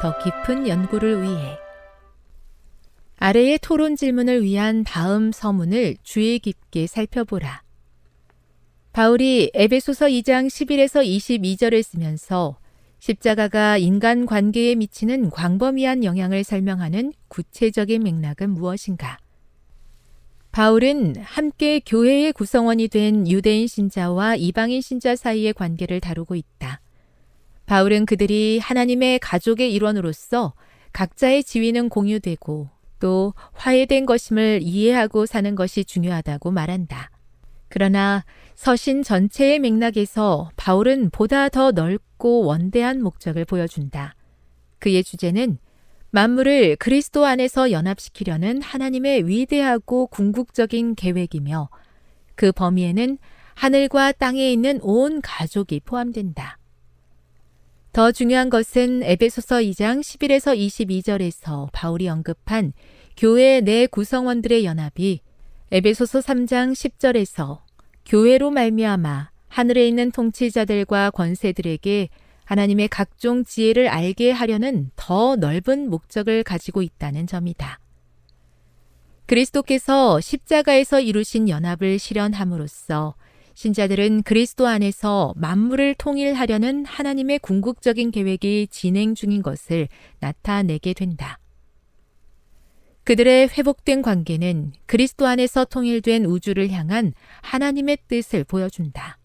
더 깊은 연구를 위해 아래의 토론 질문을 위한 다음 서문을 주의 깊게 살펴보라. 바울이 에베소서 2장 11에서 22절을 쓰면서 십자가가 인간 관계에 미치는 광범위한 영향을 설명하는 구체적인 맥락은 무엇인가? 바울은 함께 교회의 구성원이 된 유대인 신자와 이방인 신자 사이의 관계를 다루고 있다. 바울은 그들이 하나님의 가족의 일원으로서 각자의 지위는 공유되고 또 화해된 것임을 이해하고 사는 것이 중요하다고 말한다. 그러나 서신 전체의 맥락에서 바울은 보다 더 넓고 원대한 목적을 보여준다. 그의 주제는 만물을 그리스도 안에서 연합시키려는 하나님의 위대하고 궁극적인 계획이며 그 범위에는 하늘과 땅에 있는 온 가족이 포함된다. 더 중요한 것은 에베소서 2장 11에서 22절에서 바울이 언급한 교회 내 구성원들의 연합이 에베소서 3장 10절에서 교회로 말미암아 하늘에 있는 통치자들과 권세들에게 하나님의 각종 지혜를 알게 하려는 더 넓은 목적을 가지고 있다는 점이다. 그리스도께서 십자가에서 이루신 연합을 실현함으로써 신자들은 그리스도 안에서 만물을 통일하려는 하나님의 궁극적인 계획이 진행 중인 것을 나타내게 된다. 그들의 회복된 관계는 그리스도 안에서 통일된 우주를 향한 하나님의 뜻을 보여준다.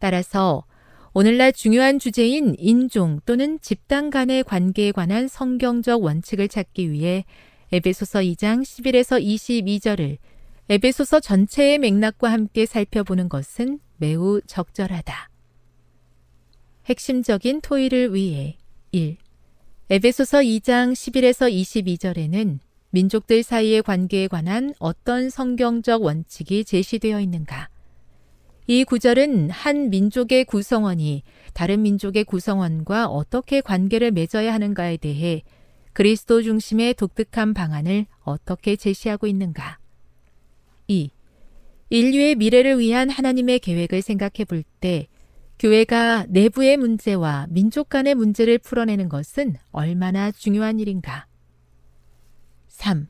따라서 오늘날 중요한 주제인 인종 또는 집단 간의 관계에 관한 성경적 원칙을 찾기 위해 에베소서 2장 11에서 22절을 에베소서 전체의 맥락과 함께 살펴보는 것은 매우 적절하다. 핵심적인 토의를 위해 1. 에베소서 2장 11에서 22절에는 민족들 사이의 관계에 관한 어떤 성경적 원칙이 제시되어 있는가? 이 구절은 한 민족의 구성원이 다른 민족의 구성원과 어떻게 관계를 맺어야 하는가에 대해 그리스도 중심의 독특한 방안을 어떻게 제시하고 있는가. 2. 인류의 미래를 위한 하나님의 계획을 생각해 볼 때 교회가 내부의 문제와 민족 간의 문제를 풀어내는 것은 얼마나 중요한 일인가. 3.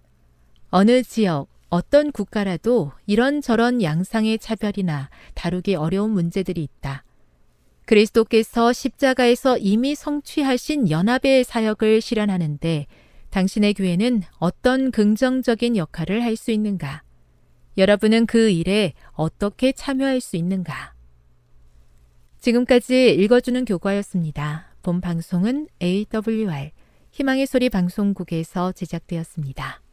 어느 지역 어떤 국가라도 이런저런 양상의 차별이나 다루기 어려운 문제들이 있다. 그리스도께서 십자가에서 이미 성취하신 연합의 사역을 실현하는데 당신의 교회는 어떤 긍정적인 역할을 할 수 있는가? 여러분은 그 일에 어떻게 참여할 수 있는가? 지금까지 읽어주는 교과였습니다. 본 방송은 AWR 희망의 소리 방송국에서 제작되었습니다.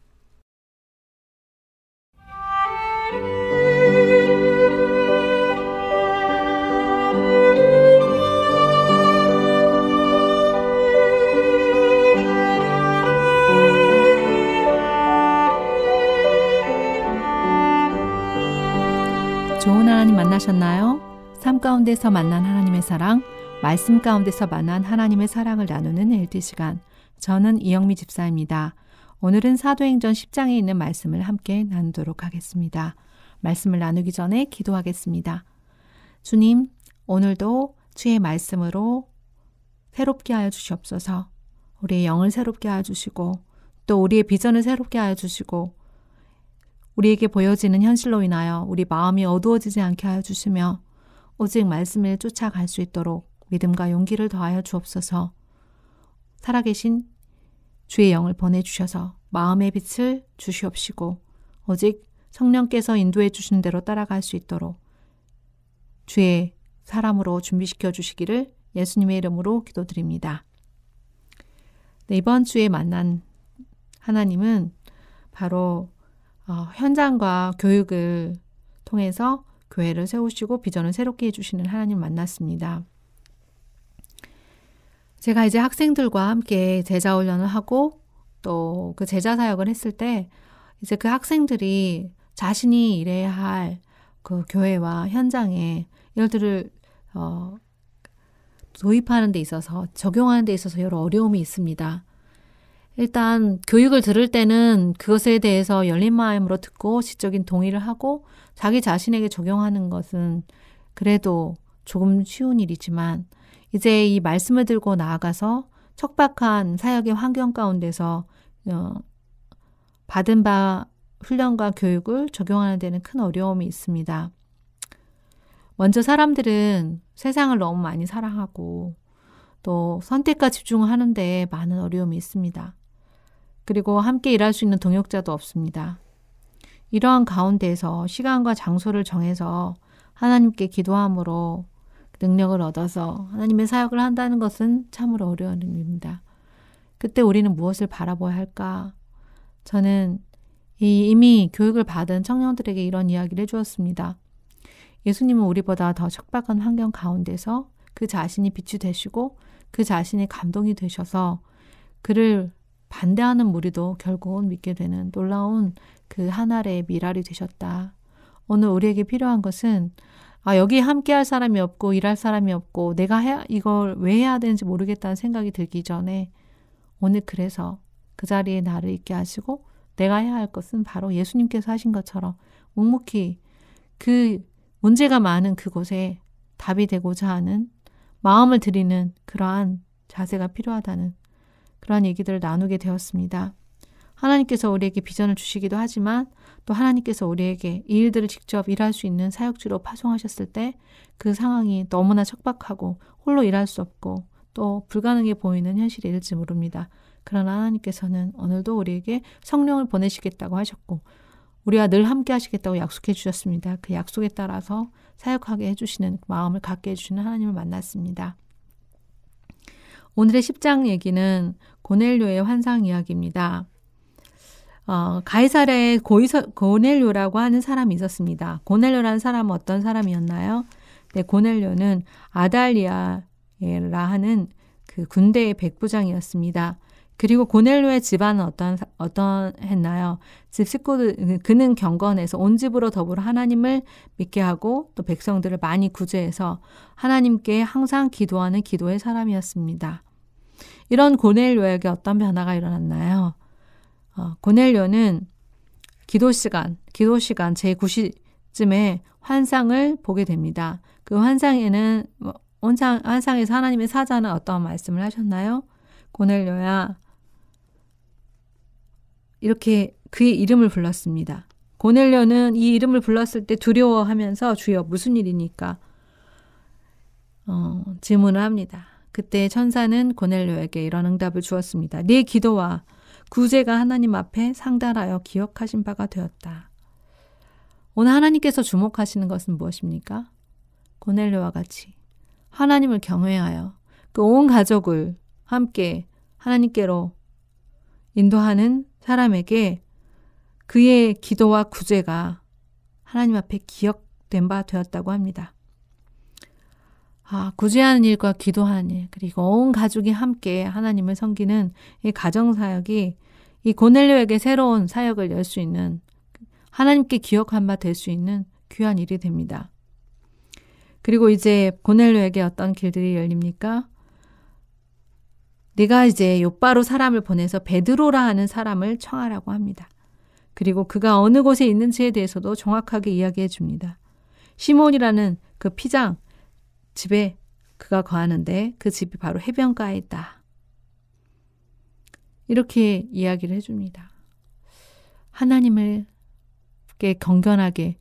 하나님 만나셨나요? 삶 가운데서 만난 하나님의 사랑, 말씀 가운데서 만난 하나님의 사랑을 나누는 LT 시간. 저는 이영미 집사입니다. 오늘은 사도행전 10장에 있는 말씀을 함께 나누도록 하겠습니다. 말씀을 나누기 전에 기도하겠습니다. 주님, 오늘도 주의 말씀으로 새롭게 하여 주시옵소서. 우리의 영을 새롭게 하여 주시고 또 우리의 비전을 새롭게 하여 주시고 우리에게 보여지는 현실로 인하여 우리 마음이 어두워지지 않게 하여 주시며 오직 말씀을 쫓아갈 수 있도록 믿음과 용기를 더하여 주옵소서. 살아계신 주의 영을 보내주셔서 마음의 빛을 주시옵시고 오직 성령께서 인도해 주신 대로 따라갈 수 있도록 주의 사람으로 준비시켜 주시기를 예수님의 이름으로 기도드립니다. 네, 이번 주에 만난 하나님은 바로 어, 현장과 교육을 통해서 교회를 세우시고 비전을 새롭게 해주시는 하나님 만났습니다. 제가 이제 학생들과 함께 제자 훈련을 하고 또 그 제자 사역을 했을 때 이제 그 학생들이 자신이 일해야 할 그 교회와 현장에 이들을 어, 도입하는 데 있어서 적용하는 데 있어서 여러 어려움이 있습니다. 일단 교육을 들을 때는 그것에 대해서 열린 마음으로 듣고 지적인 동의를 하고 자기 자신에게 적용하는 것은 그래도 조금 쉬운 일이지만 이제 이 말씀을 들고 나아가서 척박한 사역의 환경 가운데서 어, 받은 바 훈련과 교육을 적용하는 데는 큰 어려움이 있습니다. 먼저 사람들은 세상을 너무 많이 사랑하고 또 선택과 집중을 하는데 많은 어려움이 있습니다. 그리고 함께 일할 수 있는 동역자도 없습니다. 이러한 가운데에서 시간과 장소를 정해서 하나님께 기도함으로 능력을 얻어서 하나님의 사역을 한다는 것은 참으로 어려운 일입니다. 그때 우리는 무엇을 바라봐야 할까? 저는 이미 교육을 받은 청년들에게 이런 이야기를 해주었습니다. 예수님은 우리보다 더 척박한 환경 가운데서 그 자신이 빛이 되시고 그 자신이 감동이 되셔서 그를 반대하는 무리도 결국은 믿게 되는 놀라운 그 하나의 미랄이 되셨다. 오늘 우리에게 필요한 것은 아, 여기 함께 할 사람이 없고 일할 사람이 없고 내가 해, 이걸 왜 해야 되는지 모르겠다는 생각이 들기 전에 오늘 그래서 그 자리에 나를 있게 하시고 내가 해야 할 것은 바로 예수님께서 하신 것처럼 묵묵히 그 문제가 많은 그곳에 답이 되고자 하는 마음을 드리는 그러한 자세가 필요하다는 그러한 얘기들을 나누게 되었습니다. 하나님께서 우리에게 비전을 주시기도 하지만 또 하나님께서 우리에게 이 일들을 직접 일할 수 있는 사역지로 파송하셨을 때 그 상황이 너무나 척박하고 홀로 일할 수 없고 또 불가능해 보이는 현실일지 모릅니다. 그러나 하나님께서는 오늘도 우리에게 성령을 보내시겠다고 하셨고 우리와 늘 함께 하시겠다고 약속해 주셨습니다. 그 약속에 따라서 사역하게 해주시는 마음을 갖게 해주시는 하나님을 만났습니다. 오늘의 10장 얘기는 고넬료의 환상 이야기입니다. 어, 가이사랴에 고넬료라고 하는 사람이 있었습니다. 고넬료라는 사람은 어떤 사람이었나요? 네, 고넬료는 아달리아라 하는 그 군대의 백부장이었습니다. 그리고 고넬료의 집안은 어떤 어떤 했나요? 집 식구들 그는 경건해서 온 집으로 더불어 하나님을 믿게 하고 또 백성들을 많이 구제해서 하나님께 항상 기도하는 기도의 사람이었습니다. 이런 고넬료에게 어떤 변화가 일어났나요? 어, 고넬료는 기도 시간, 기도 시간 제9시쯤에 환상을 보게 됩니다. 그 환상에는 뭐, 환상, 환상에서 하나님의 사자는 어떤 말씀을 하셨나요? 고넬료야 이렇게 그의 이름을 불렀습니다. 고넬료는 이 이름을 불렀을 때 두려워하면서 주여 무슨 일이니까 어, 질문을 합니다. 그때 천사는 고넬료에게 이런 응답을 주었습니다. 네 기도와 구제가 하나님 앞에 상달하여 기억하신 바가 되었다. 오늘 하나님께서 주목하시는 것은 무엇입니까? 고넬료와 같이 하나님을 경외하여 그 온 가족을 함께 하나님께로 인도하는 사람에게 그의 기도와 구제가 하나님 앞에 기억된 바 되었다고 합니다. 아, 구제하는 일과 기도하는 일, 그리고 온 가족이 함께 하나님을 섬기는 이 가정사역이 이 고넬료에게 새로운 사역을 열 수 있는 하나님께 기억한 바 될 수 있는 귀한 일이 됩니다. 그리고 이제 고넬료에게 어떤 길들이 열립니까? 네가 이제 요바로 사람을 보내서 베드로라 하는 사람을 청하라고 합니다. 그리고 그가 어느 곳에 있는지에 대해서도 정확하게 이야기해 줍니다. 시몬이라는 그 피장 집에 그가 거하는데 그 집이 바로 해변가에 있다. 이렇게 이야기를 해줍니다. 하나님을 경건하게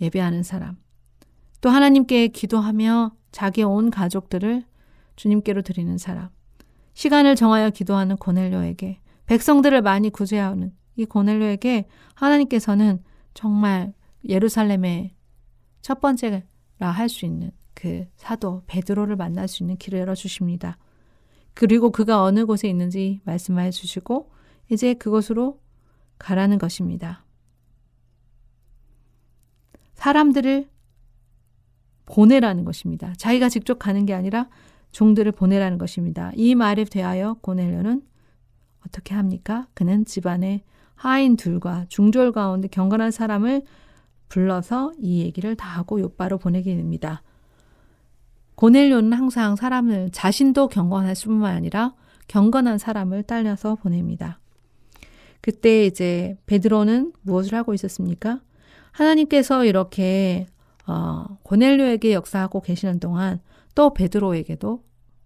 예배하는 사람, 또 하나님께 기도하며 자기의 온 가족들을 주님께로 드리는 사람, 시간을 정하여 기도하는 고넬료에게 백성들을 많이 구제하는 이 고넬료에게 하나님께서는 정말 예루살렘의 첫 번째라 할 수 있는 그 사도 베드로를 만날 수 있는 길을 열어 주십니다. 그리고 그가 어느 곳에 있는지 말씀해 주시고 이제 그곳으로 가라는 것입니다. 사람들을 보내라는 것입니다. 자기가 직접 가는 게 아니라 종들을 보내라는 것입니다. 이 말에 대하여 고넬료는 어떻게 합니까? 그는 집안의 하인 둘과 중졸 가운데 경건한 사람을 불러서 이 얘기를 다 하고 요바로 보내게 됩니다. 고넬료는 항상 사람을 자신도 경건할 뿐만 아니라 경건한 사람을 딸려서 보냅니다. 그때 이제 베드로는 무엇을 하고 있었습니까? 하나님께서 이렇게 어, 고넬료에게 역사하고 계시는 동안 또 베드로에게도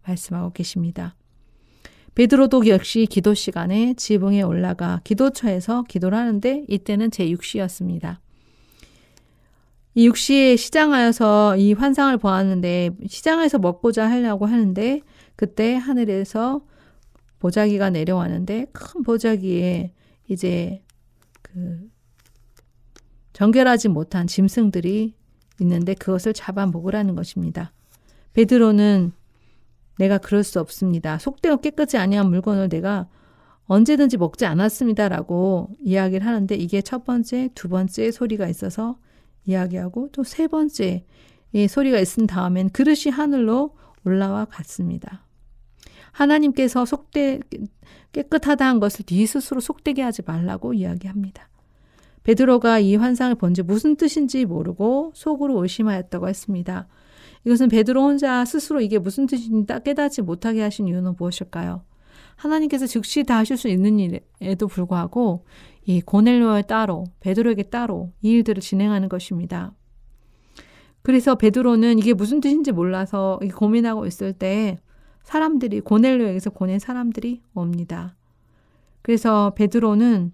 말씀하고 계십니다. 베드로도 역시 기도 시간에 지붕에 올라가 기도처에서 기도를 하는데 이때는 제 6시였습니다. 이 6시에 시장하여서 이 환상을 보았는데 시장에서 먹고자 하려고 하는데 그때 하늘에서 보자기가 내려왔는데 큰 보자기에 이제 그 정결하지 못한 짐승들이 있는데 그것을 잡아 먹으라는 것입니다. 베드로는 내가 그럴 수 없습니다. 속되고 깨끗이 아니한 물건을 내가 언제든지 먹지 않았습니다라고 이야기를 하는데 이게 첫 번째, 두 번째 소리가 있어서 이야기하고 또 세 번째 이 소리가 있은 다음엔 그릇이 하늘로 올라와 갔습니다. 하나님께서 속되 깨끗하다는 것을 네 스스로 속되게 하지 말라고 이야기합니다. 베드로가 이 환상을 본지 무슨 뜻인지 모르고 속으로 의심하였다고 했습니다. 이것은 베드로 혼자 스스로 이게 무슨 뜻인지 깨닫지 못하게 하신 이유는 무엇일까요? 하나님께서 즉시 다 하실 수 있는 일에도 불구하고 이 고넬료에 따로 베드로에게 따로 이 일들을 진행하는 것입니다. 그래서 베드로는 이게 무슨 뜻인지 몰라서 고민하고 있을 때 사람들이 고넬료에게서 보낸 사람들이 옵니다. 그래서 베드로는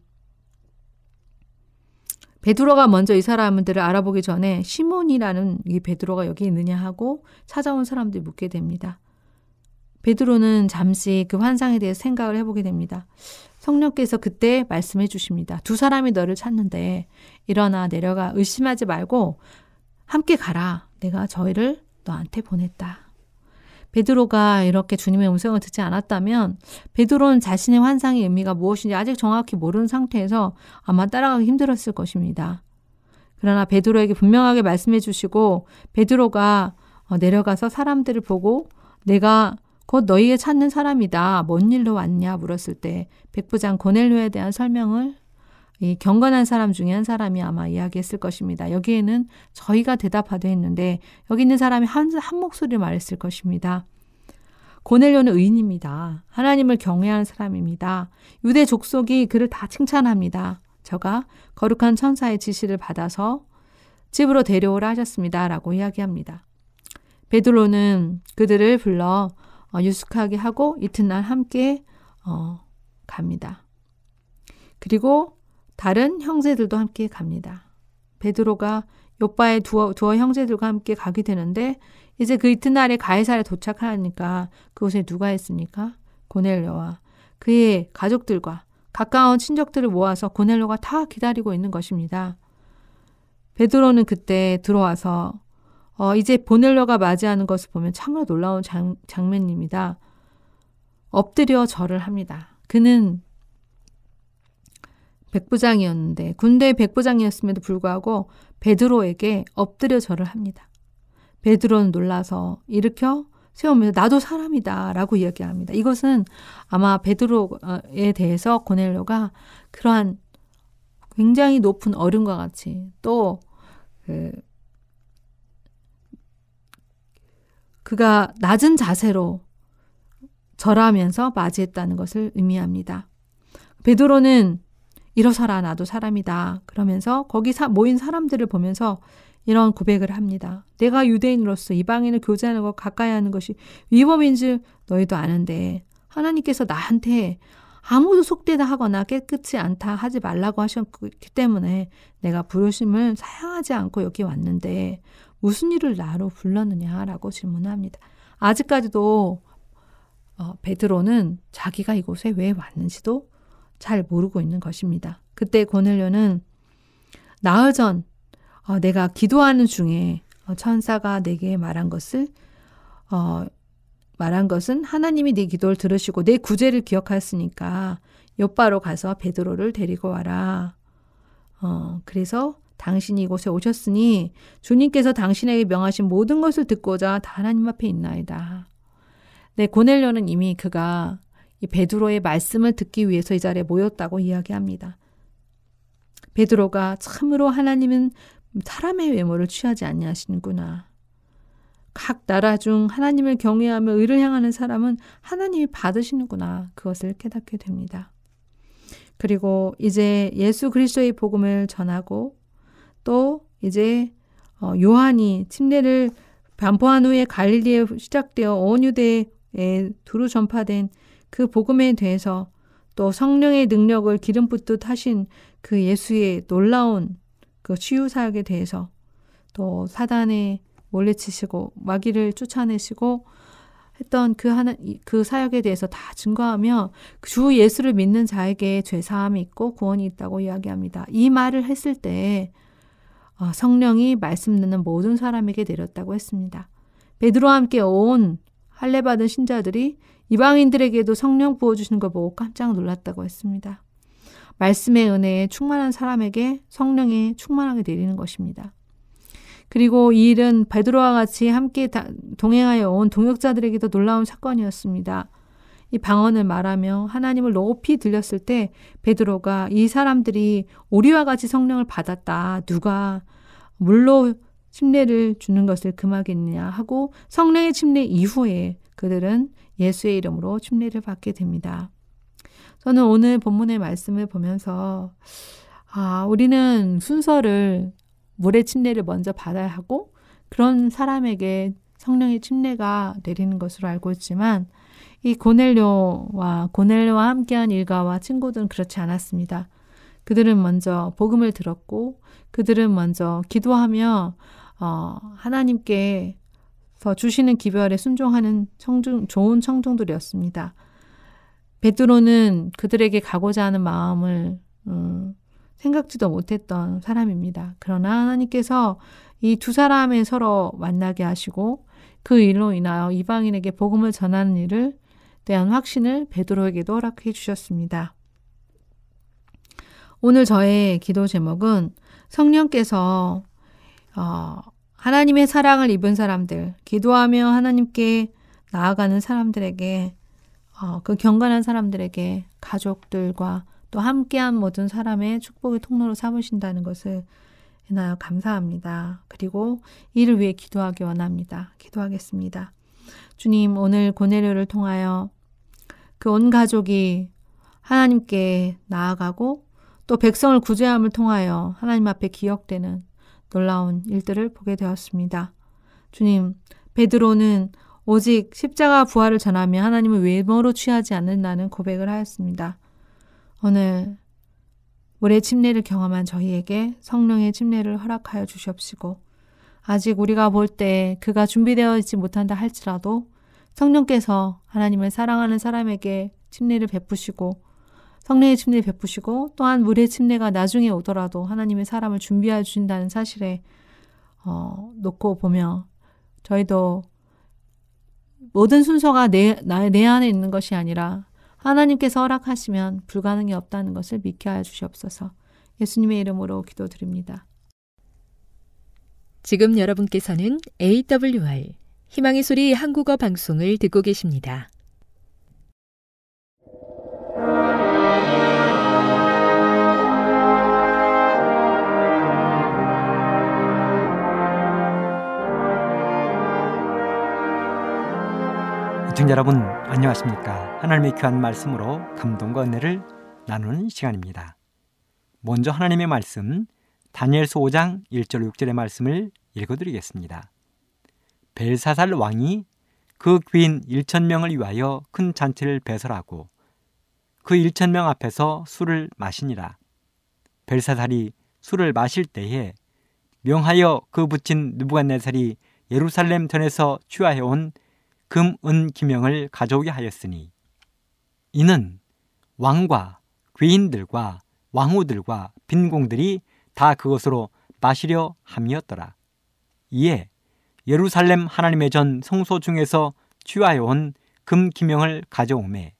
베드로가 먼저 이 사람들을 알아보기 전에 시몬이라는 이 베드로가 여기 있느냐 하고 찾아온 사람들이 묻게 됩니다. 베드로는 잠시 그 환상에 대해 생각을 해보게 됩니다. 성령께서 그때 말씀해 주십니다. 두 사람이 너를 찾는데 일어나 내려가 의심하지 말고 함께 가라. 내가 저희를 너한테 보냈다. 베드로가 이렇게 주님의 음성을 듣지 않았다면 베드로는 자신의 환상의 의미가 무엇인지 아직 정확히 모르는 상태에서 아마 따라가기 힘들었을 것입니다. 그러나 베드로에게 분명하게 말씀해 주시고 베드로가 어, 내려가서 사람들을 보고 내가 곧 너희에 찾는 사람이다. 뭔 일로 왔냐 물었을 때 백부장 고넬료에 대한 설명을 이 경건한 사람 중에 한 사람이 아마 이야기했을 것입니다. 여기에는 저희가 대답하되 했는데 여기 있는 사람이 한, 한 목소리를 말했을 것입니다. 고넬료는 의인입니다. 하나님을 경외하는 사람입니다. 유대 족속이 그를 다 칭찬합니다. 저가 거룩한 천사의 지시를 받아서 집으로 데려오라 하셨습니다. 라고 이야기합니다. 베드로는 그들을 불러 어, 유숙하게 하고 이튿날 함께 어, 갑니다. 그리고 다른 형제들도 함께 갑니다. 베드로가 요빠의 두어, 두어 형제들과 함께 가게 되는데 이제 그 이튿날에 가해사에 도착하니까 그곳에 누가 있습니까? 고넬료와 그의 가족들과 가까운 친척들을 모아서 고넬료가 다 기다리고 있는 것입니다. 베드로는 그때 들어와서 어, 이제 보넬료가 맞이하는 것을 보면 참으로 놀라운 장, 장면입니다. 엎드려 절을 합니다. 그는 백부장이었는데 군대 백부장이었음에도 불구하고 베드로에게 엎드려 절을 합니다. 베드로는 놀라서 일으켜 세우면서 나도 사람이다라고 이야기합니다. 이것은 아마 베드로에 대해서 고넬료가 그러한 굉장히 높은 어른과 같이 또 그, 그가 낮은 자세로 절하면서 맞이했다는 것을 의미합니다. 베드로는 일어서라 나도 사람이다 그러면서 거기 사, 모인 사람들을 보면서 이런 고백을 합니다. 내가 유대인으로서 이방인을 교제하는 것 가까이 하는 것이 위법인 줄 너희도 아는데 하나님께서 나한테 아무도 속되다 하거나 깨끗이 않다 하지 말라고 하셨기 때문에 내가 부르심을 사양하지 않고 여기 왔는데 무슨 일을 나로 불렀느냐라고 질문합니다. 아직까지도 어, 베드로는 자기가 이곳에 왜 왔는지도 잘 모르고 있는 것입니다. 그때 고넬료는 나흘 전 어, 내가 기도하는 중에 어, 천사가 내게 말한 것을 어, 말한 것은 하나님이 네 기도를 들으시고 내 구제를 기억하였으니까 요바로 가서 베드로를 데리고 와라. 어, 그래서 당신이 이곳에 오셨으니 주님께서 당신에게 명하신 모든 것을 듣고자 다 하나님 앞에 있나이다. 네, 고넬료는 이미 그가 이 베드로의 말씀을 듣기 위해서 이 자리에 모였다고 이야기합니다. 베드로가 참으로 하나님은 사람의 외모를 취하지 아니하시는구나. 각 나라 중 하나님을 경외하며 의를 향하는 사람은 하나님이 받으시는구나. 그것을 깨닫게 됩니다. 그리고 이제 예수 그리스도의 복음을 전하고 또 이제 어, 요한이 침례를 반포한 후에 갈릴리에 시작되어 온 유대에 두루 전파된 그 복음에 대해서 또 성령의 능력을 기름 붓듯 하신 그 예수의 놀라운 그 치유 사역에 대해서 또 사단의 몰래치시고 마귀를 쫓아내시고 했던 그 하나 그 사역에 대해서 다 증거하며 주 예수를 믿는 자에게 죄 사함이 있고 구원이 있다고 이야기합니다. 이 말을 했을 때 어, 성령이 말씀 듣는 모든 사람에게 내렸다고 했습니다. 베드로와 함께 온 할례 받은 신자들이 이방인들에게도 성령 부어 주시는 걸 보고 깜짝 놀랐다고 했습니다. 말씀의 은혜에 충만한 사람에게 성령이 충만하게 내리는 것입니다. 그리고 이 일은 베드로와 같이 함께 동행하여 온 동역자들에게도 놀라운 사건이었습니다. 이 방언을 말하며 하나님을 높이 들렸을 때 베드로가 이 사람들이 우리와 같이 성령을 받았다. 누가 물로 침례를 주는 것을 금하겠느냐 하고 성령의 침례 이후에 그들은 예수의 이름으로 침례를 받게 됩니다. 저는 오늘 본문의 말씀을 보면서 아, 우리는 순서를 물의 침례를 먼저 받아야 하고 그런 사람에게 성령의 침례가 내리는 것으로 알고 있지만 이 고넬료와 고넬료와 함께한 일가와 친구들은 그렇지 않았습니다. 그들은 먼저 복음을 들었고 그들은 먼저 기도하며 어, 하나님께 주시는 기별에 순종하는 청중, 좋은 청중들이었습니다. 베드로는 그들에게 가고자 하는 마음을 음, 생각지도 못했던 사람입니다. 그러나 하나님께서 이 두 사람의 서로 만나게 하시고 그 일로 인하여 이방인에게 복음을 전하는 일을 대한 확신을 베드로에게도 허락해 주셨습니다. 오늘 저의 기도 제목은 성령께서 어, 하나님의 사랑을 입은 사람들, 기도하며 하나님께 나아가는 사람들에게 어, 그 경건한 사람들에게 가족들과 또 함께한 모든 사람의 축복의 통로로 삼으신다는 것을 인하여 감사합니다. 그리고 이를 위해 기도하기 원합니다. 기도하겠습니다. 주님, 오늘 고뇌료를 통하여 그 온 가족이 하나님께 나아가고 또 백성을 구제함을 통하여 하나님 앞에 기억되는 놀라운 일들을 보게 되었습니다. 주님, 베드로는 오직 십자가 부활을 전하며 하나님을 외모로 취하지 않는다는 고백을 하였습니다. 오늘 물의 침례를 경험한 저희에게 성령의 침례를 허락하여 주시옵시고 아직 우리가 볼 때 그가 준비되어 있지 못한다 할지라도 성령께서 하나님을 사랑하는 사람에게 침례를 베푸시고 성령의 침례를 베푸시고 또한 물의 침례가 나중에 오더라도 하나님의 사람을 준비해 주신다는 사실에 어, 놓고 보며 저희도 모든 순서가 내, 나, 내 안에 있는 것이 아니라 하나님께서 허락하시면 불가능이 없다는 것을 믿게 하여 주시옵소서 예수님의 이름으로 기도드립니다. 지금 여러분께서는 AWR 희망의 소리 한국어 방송을 듣고 계십니다. 시청자 여러분 안녕하십니까? 하나님의 귀한 말씀으로 감동과 은혜를 나누는 시간입니다. 먼저 하나님의 말씀 다니엘서 5장 1절 6절의 말씀을 읽어드리겠습니다 벨사살 왕이 그 귀인 1천 명을 위하여 큰 잔치를 배설하고 그 1천 명 앞에서 술을 마시니라 벨사살이 술을 마실 때에 명하여 그 붙인 느부갓네살이 예루살렘 전에서 취하해온 금, 은, 기명을 가져오게 하였으니 이는 왕과 귀인들과 왕후들과 빈공들이 다 그것으로 마시려 함이었더라. 이에 예루살렘 하나님의 전 성소 중에서 취하여 온 금 기명을 가져오매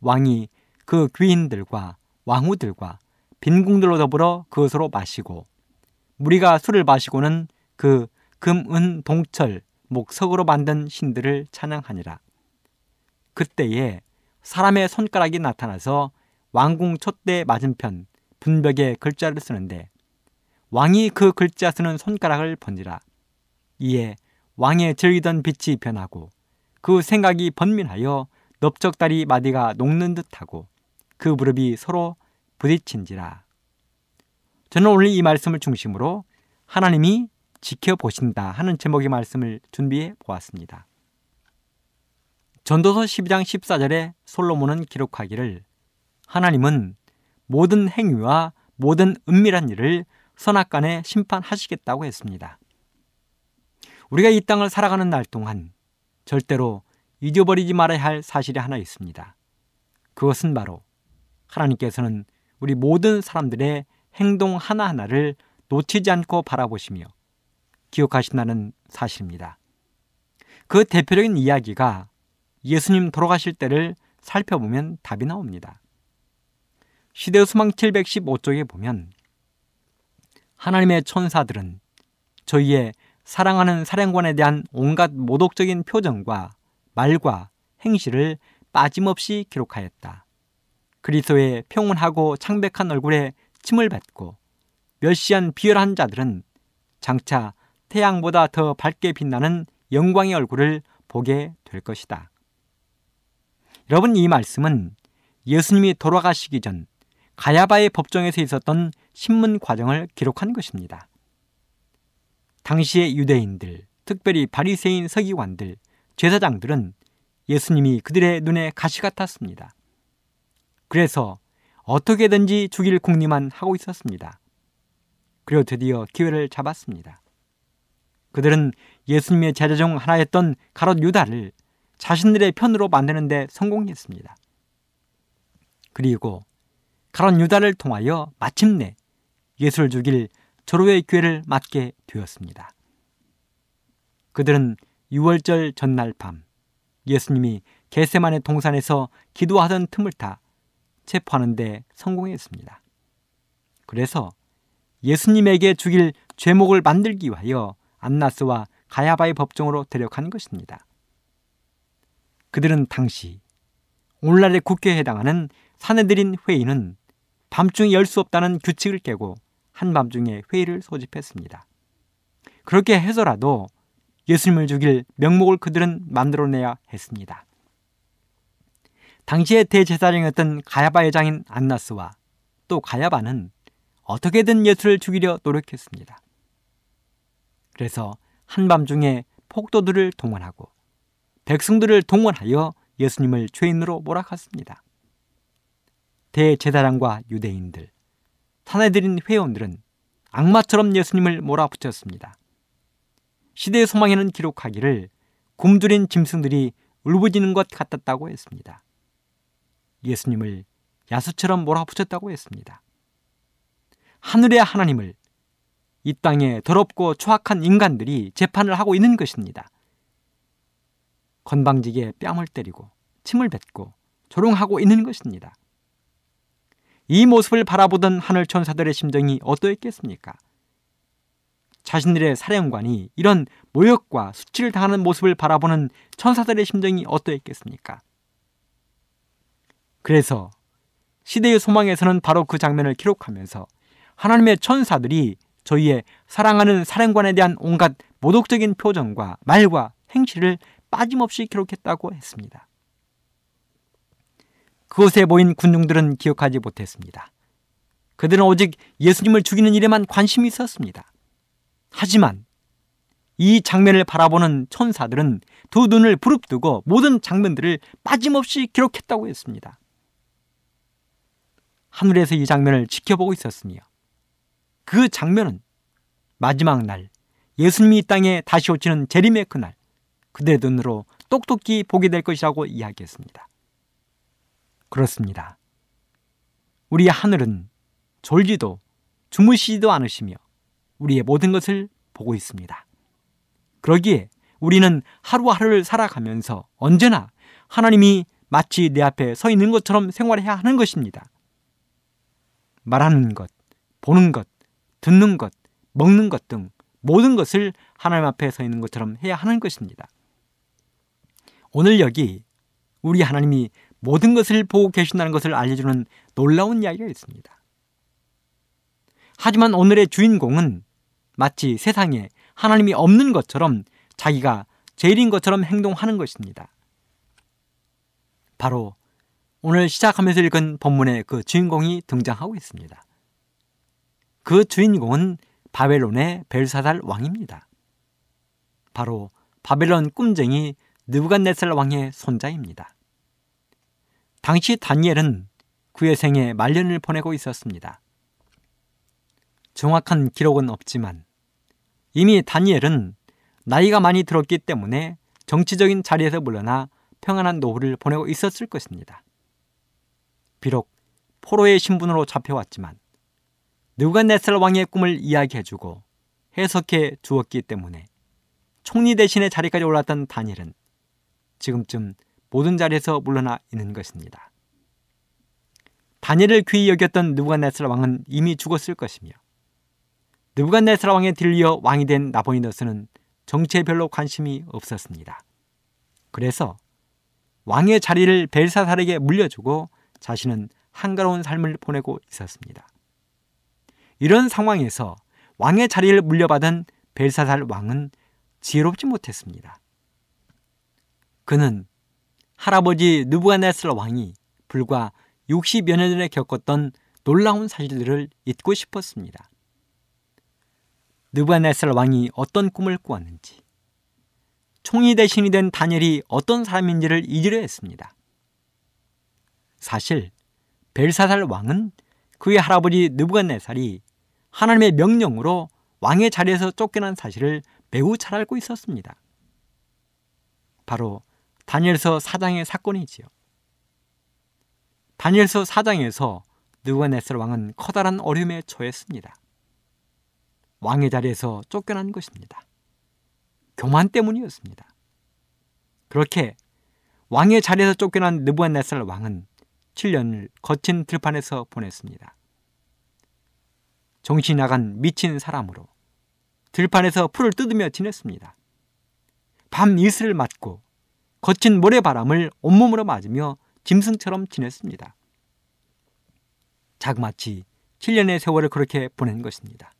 왕이 그 귀인들과 왕후들과 빈궁들로 더불어 그것으로 마시고 무리가 술을 마시고는 그 금, 은, 동철, 목석으로 만든 신들을 찬양하니라. 그때에 사람의 손가락이 나타나서 왕궁 촛대 맞은편 분벽에 글자를 쓰는데 왕이 그 글자 쓰는 손가락을 번지라. 이에 왕의 즐기던 빛이 변하고 그 생각이 번민하여 넓적다리 마디가 녹는 듯하고 그 무릎이 서로 부딪힌지라. 저는 오늘 이 말씀을 중심으로 하나님이 지켜보신다 하는 제목의 말씀을 준비해 보았습니다. 전도서 12장 14절에 솔로몬은 기록하기를 하나님은 모든 행위와 모든 은밀한 일을 선악간에 심판하시겠다고 했습니다. 우리가 이 땅을 살아가는 날 동안 절대로 잊어버리지 말아야 할 사실이 하나 있습니다. 그것은 바로 하나님께서는 우리 모든 사람들의 행동 하나하나를 놓치지 않고 바라보시며 기억하신다는 사실입니다. 그 대표적인 이야기가 예수님 돌아가실 때를 살펴보면 답이 나옵니다. 시대 수망 715쪽에 보면 하나님의 천사들은 저희의 사랑하는 사령관에 대한 온갖 모독적인 표정과 말과 행실을 빠짐없이 기록하였다. 그리스도의 평온하고 창백한 얼굴에 침을 뱉고 멸시한 비열한 자들은 장차 태양보다 더 밝게 빛나는 영광의 얼굴을 보게 될 것이다. 여러분, 이 말씀은 예수님이 돌아가시기 전 가야바의 법정에서 있었던 신문 과정을 기록한 것입니다. 당시의 유대인들, 특별히 바리새인 서기관들, 제사장들은 예수님이 그들의 눈에 가시 같았습니다. 그래서 어떻게든지 죽일 궁리만 하고 있었습니다. 그리고 드디어 기회를 잡았습니다. 그들은 예수님의 제자 중 하나였던 가롯 유다를 자신들의 편으로 만드는데 성공했습니다. 그리고 가롯 유다를 통하여 마침내 예수를 죽일 절호의 기회를 맞게 되었습니다. 그들은 6월절 전날 밤 예수님이 게세만의 동산에서 기도하던 틈을 타 체포하는데 성공했습니다. 그래서 예수님에게 죽일 죄목을 만들기 위하여 안나스와 가야바의 법정으로 데려간 것입니다. 그들은 당시 오늘날의 국회에 해당하는 사내들인 회의는 밤중에 열 수 없다는 규칙을 깨고 한밤중에 회의를 소집했습니다. 그렇게 해서라도 예수님을 죽일 명목을 그들은 만들어내야 했습니다. 당시의 대제사장이었던 가야바 회장인 안나스와 또 가야바는 어떻게든 예수를 죽이려 노력했습니다. 그래서 한밤중에 폭도들을 동원하고 백성들을 동원하여 예수님을 죄인으로 몰아갔습니다. 대제사장과 유대인들, 탄해드린 회원들은 악마처럼 예수님을 몰아붙였습니다. 시대의 소망에는 기록하기를 굶주린 짐승들이 울부짖는 것 같았다고 했습니다. 예수님을 야수처럼 몰아붙였다고 했습니다. 하늘의 하나님을 이 땅에 더럽고 추악한 인간들이 재판을 하고 있는 것입니다. 건방지게 뺨을 때리고 침을 뱉고 조롱하고 있는 것입니다. 이 모습을 바라보던 하늘 천사들의 심정이 어떠했겠습니까? 자신들의 사령관이 이런 모욕과 수치를 당하는 모습을 바라보는 천사들의 심정이 어떠했겠습니까? 그래서 시대의 소망에서는 바로 그 장면을 기록하면서 하나님의 천사들이 저희의 사랑하는 사령관에 대한 온갖 모독적인 표정과 말과 행실을 빠짐없이 기록했다고 했습니다. 그곳에 모인 군중들은 기억하지 못했습니다. 그들은 오직 예수님을 죽이는 일에만 관심이 있었습니다. 하지만 이 장면을 바라보는 천사들은 두 눈을 부릅뜨고 모든 장면들을 빠짐없이 기록했다고 했습니다. 하늘에서 이 장면을 지켜보고 있었으며 그 장면은 마지막 날 예수님이 이 땅에 다시 오시는 재림의 그날 그들의 눈으로 똑똑히 보게 될 것이라고 이야기했습니다. 그렇습니다. 우리의 하늘은 졸지도 주무시지도 않으시며 우리의 모든 것을 보고 있습니다. 그러기에 우리는 하루하루를 살아가면서 언제나 하나님이 마치 내 앞에 서 있는 것처럼 생활해야 하는 것입니다. 말하는 것, 보는 것, 듣는 것, 먹는 것 등 모든 것을 하나님 앞에 서 있는 것처럼 해야 하는 것입니다. 오늘 여기 우리 하나님이 모든 것을 보고 계신다는 것을 알려주는 놀라운 이야기가 있습니다. 하지만 오늘의 주인공은 마치 세상에 하나님이 없는 것처럼 자기가 제일인 것처럼 행동하는 것입니다. 바로 오늘 시작하면서 읽은 본문의 그 주인공이 등장하고 있습니다. 그 주인공은 바벨론의 벨사살 왕입니다. 바로 바벨론 꿈쟁이 느부갓네살 왕의 손자입니다. 당시 다니엘은 그의 생에 말년을 보내고 있었습니다. 정확한 기록은 없지만 이미 다니엘은 나이가 많이 들었기 때문에 정치적인 자리에서 물러나 평안한 노후를 보내고 있었을 것입니다. 비록 포로의 신분으로 잡혀왔지만 느부갓네살 왕의 꿈을 이야기해주고 해석해 주었기 때문에 총리 대신의 자리까지 올랐던 다니엘은 지금쯤 모든 자리에서 물러나 있는 것입니다. 다니엘을 귀히 여겼던 느부갓네살 왕은 이미 죽었을 것이며 느부갓네살 왕의 딜리어 왕이 된 나보니더스는 정치에 별로 관심이 없었습니다. 그래서 왕의 자리를 벨사살에게 물려주고 자신은 한가로운 삶을 보내고 있었습니다. 이런 상황에서 왕의 자리를 물려받은 벨사살 왕은 지혜롭지 못했습니다. 그는 할아버지 느부갓네살 왕이 불과 60여 년 전에 겪었던 놀라운 사실들을 잊고 싶었습니다. 느부갓네살 왕이 어떤 꿈을 꾸었는지, 총리 대신이 된 다니엘이 어떤 사람인지를 잊으려 했습니다. 사실 벨사살 왕은 그의 할아버지 느부갓네살이 하나님의 명령으로 왕의 자리에서 쫓겨난 사실을 매우 잘 알고 있었습니다. 바로 다니엘서 4장의 사건이지요. 다니엘서 4장에서 느부갓네살 왕은 커다란 어려움에 처했습니다. 왕의 자리에서 쫓겨난 것입니다. 교만 때문이었습니다. 그렇게 왕의 자리에서 쫓겨난 느부갓네살 왕은 7년을 거친 들판에서 보냈습니다. 정신이 나간 미친 사람으로 들판에서 풀을 뜯으며 지냈습니다. 밤 이슬을 맞고 거친 모래바람을 온몸으로 맞으며 짐승처럼 지냈습니다. 자그마치 7년의 세월을 그렇게 보낸 것입니다.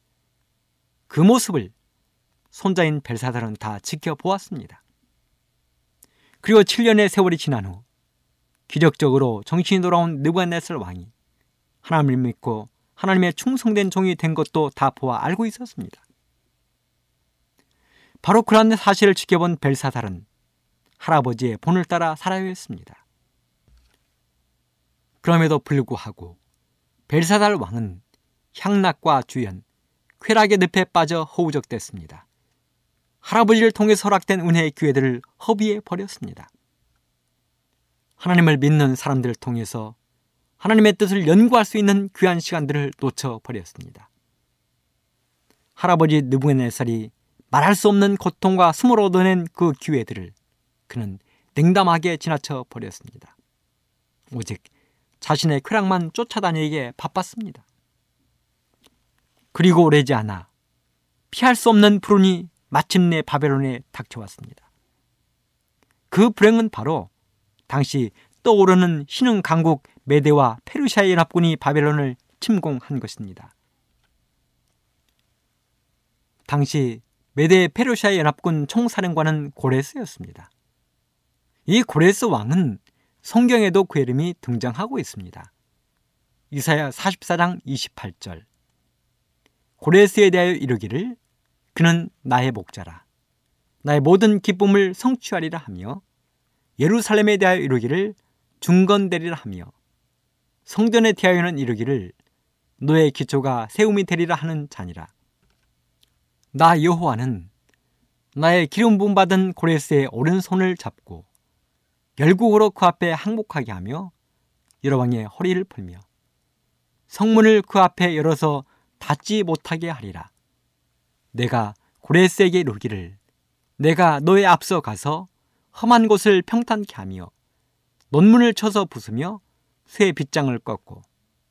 그 모습을 손자인 벨사살은 다 지켜보았습니다. 그리고 7년의 세월이 지난 후 기적적으로 정신이 돌아온 느부갓네살 왕이 하나님을 믿고 하나님의 충성된 종이 된 것도 다 보아 알고 있었습니다. 바로 그러한 사실을 지켜본 벨사살은 할아버지의 본을 따라 살아야 했습니다. 그럼에도 불구하고 벨사살 왕은 향락과 주연, 쾌락의 늪에 빠져 허우적댔습니다. 할아버지를 통해 설악된 은혜의 기회들을 허비해 버렸습니다. 하나님을 믿는 사람들을 통해서 하나님의 뜻을 연구할 수 있는 귀한 시간들을 놓쳐 버렸습니다. 할아버지 느부갓네살이 말할 수 없는 고통과 숨을 얻어낸 그 기회들을 그는 냉담하게 지나쳐 버렸습니다. 오직 자신의 쾌락만 쫓아다니기에 바빴습니다. 그리고 오래지 않아 피할 수 없는 불운이 마침내 바벨론에 닥쳐왔습니다. 그 불행은 바로 당시 떠오르는 신흥 강국 메데와 페르시아의 연합군이 바벨론을 침공한 것입니다. 당시 메데 페르시아 연합군 총사령관은 고레스였습니다. 이 고레스 왕은 성경에도 그 이름이 등장하고 있습니다. 이사야 44장 28절 고레스에 대하여 이르기를 그는 나의 목자라 나의 모든 기쁨을 성취하리라 하며 예루살렘에 대하여 이르기를 중건되리라 하며 성전에 대하여는 이르기를 너의 기초가 세움이 되리라 하는 자니라. 나 여호와는 나의 기름 부음 받은 고레스의 오른손을 잡고 열국으로 그 앞에 항복하게 하며 여러왕의 허리를 풀며 성문을 그 앞에 열어서 닫지 못하게 하리라. 내가 고레스에게 이르기를 내가 너의 앞서 가서 험한 곳을 평탄케 하며 논문을 쳐서 부수며 쇠 빗장을 꺾고